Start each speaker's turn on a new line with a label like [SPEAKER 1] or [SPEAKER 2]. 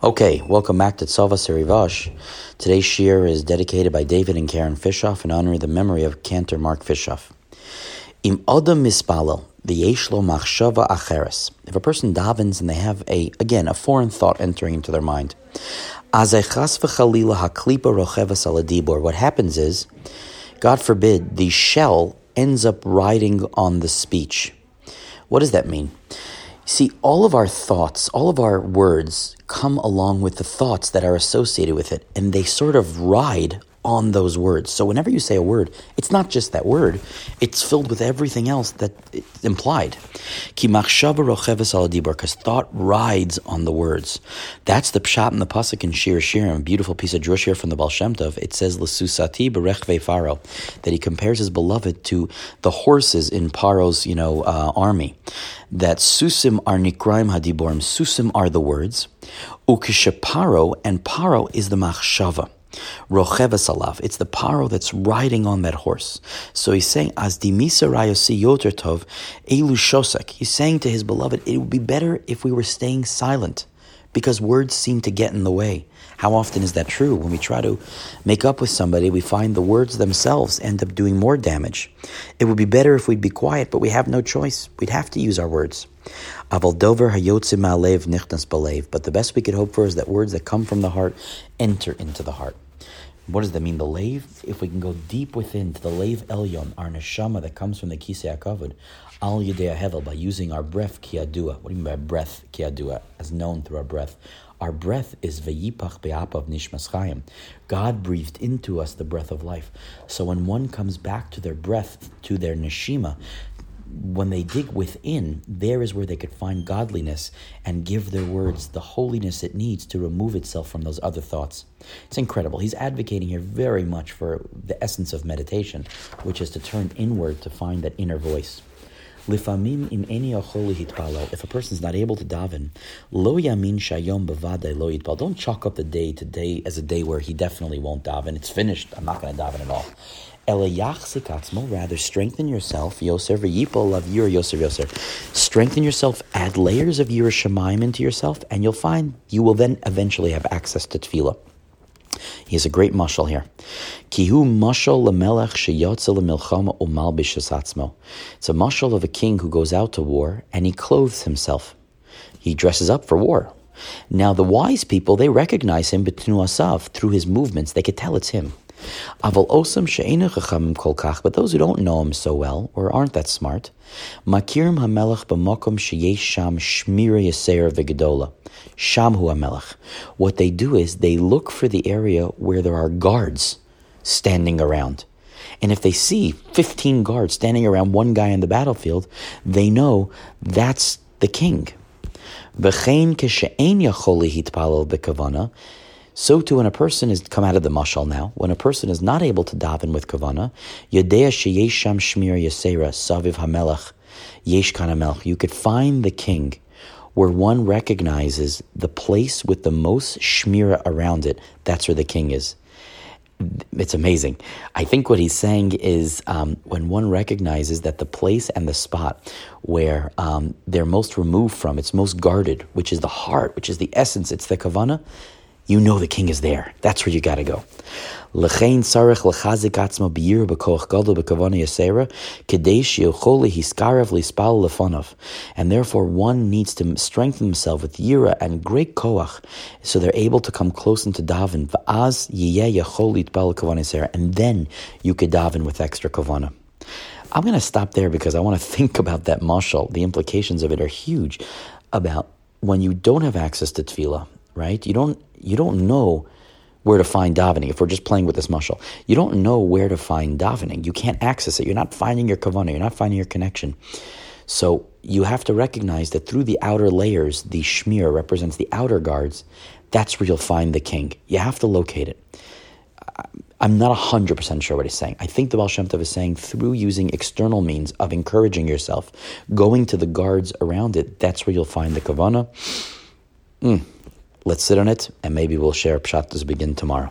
[SPEAKER 1] Okay, welcome back to Tzava'as Harivash. Today's shir is dedicated by David and Karen Fishoff in honor of the memory of Cantor Mark Fishoff. Im Adam mispalel v'yeshlo machshava acheres. If a person davens and they have a again a foreign thought entering into their mind, v'chalila haklipa. What happens is, God forbid, the shell ends up riding on the speech. What does that mean? See, all of our thoughts, all of our words come along with the thoughts that are associated with it, and they sort of ride on those words. So whenever you say a word, it's not just that word, it's filled with everything else that it's implied. Because thought rides on the words. That's the pshat in the pasuk in Shir Shirim, beautiful piece of Jewish here from the Baal Shem Tov. It says, L'susati berechve faro, that he compares his beloved to the horses in Paro's, you know, uh, army. That susim are nikraim hadiborim, susim are the words, ukishaparo, and paro is the machshava. Rochevas alav. It's the paro that's riding on that horse. So he's saying, As dimisa rayosi yoter tov, elu shosek. He's saying to his beloved, it would be better if we were staying silent because words seem to get in the way. How often is that true? When we try to make up with somebody, we find the words themselves end up doing more damage. It would be better if we'd be quiet, but we have no choice. We'd have to use our words. Nichnas. But the best we could hope for is that words that come from the heart enter into the heart. What does that mean? The lave, if we can go deep within to the lave elyon, our neshama that comes from the kisei hakavod, al yedei hevel, by using our breath kiadua. What do you mean by breath kiadua? As known through our breath. Our breath is vayipach be'apav nishmas chayim. God breathed into us the breath of life. So when one comes back to their breath, to their neshima, when they dig within, there is where they could find godliness and give their words the holiness it needs to remove itself from those other thoughts. It's incredible. He's advocating here very much for the essence of meditation, which is to turn inward to find that inner voice. Lifamim im If a person is not able to daven, lo yamin shayom lo. Don't chalk up the day today as a day where he definitely won't daven. It's finished. I'm not going to daven at all. Rather, strengthen yourself. V'yipol of Yir Yoser Yoser. Strengthen yourself. Add layers of Yir Shemaim into yourself, and you'll find you will then eventually have access to tefillah. He has a great mashal here. Kihu mashal lemelech sheyotze lemilchama umal b'shasatzmo. It's a mashal of a king who goes out to war and he clothes himself. He dresses up for war. Now the wise people they recognize him betnuasav through his movements. They could tell it's him. Aval osam chachamim kolkach, but those who don't know him so well or aren't that smart, makirim hamelech b'makom sheyesh sham shmira yaser v'gedola. Shamhu hamelech. What they do is they look for the area where there are guards standing around. And if they see 15 guards standing around one guy in the battlefield, they know that's the king. V'chein keshe'en yachol hitpalel b'kavana, so too, when a person is come out of the mashal now, when a person is not able to daven with kavana, yadea sheyesham shmir yasera saviv hamelach yesh hamelach. You could find the king where one recognizes the place with the most shmira around it. That's where the king is. It's amazing. I think what he's saying is um, when one recognizes that the place and the spot where um, they're most removed from, it's most guarded, which is the heart, which is the essence, it's the kavana you know the king is there. That's where you got to go. Lispal. And therefore one needs to strengthen himself with yira and great koach so they're able to come close into daven. And then you could daven with extra kavana. I'm going to stop there because I want to think about that mashal. The implications of it are huge about when you don't have access to tefillah right? You don't you don't know where to find davening. If we're just playing with this mashal, you don't know where to find davening. You can't access it. You're not finding your kavanah. You're not finding your connection. So you have to recognize that through the outer layers, the shmir represents the outer guards. That's where you'll find the king. You have to locate it. I'm not 100% sure what he's saying. I think the Baal Shem Tov is saying through using external means of encouraging yourself, going to the guards around it, that's where you'll find the kavanah. Mm. Let's sit on it, and maybe we'll share Pshat begin tomorrow.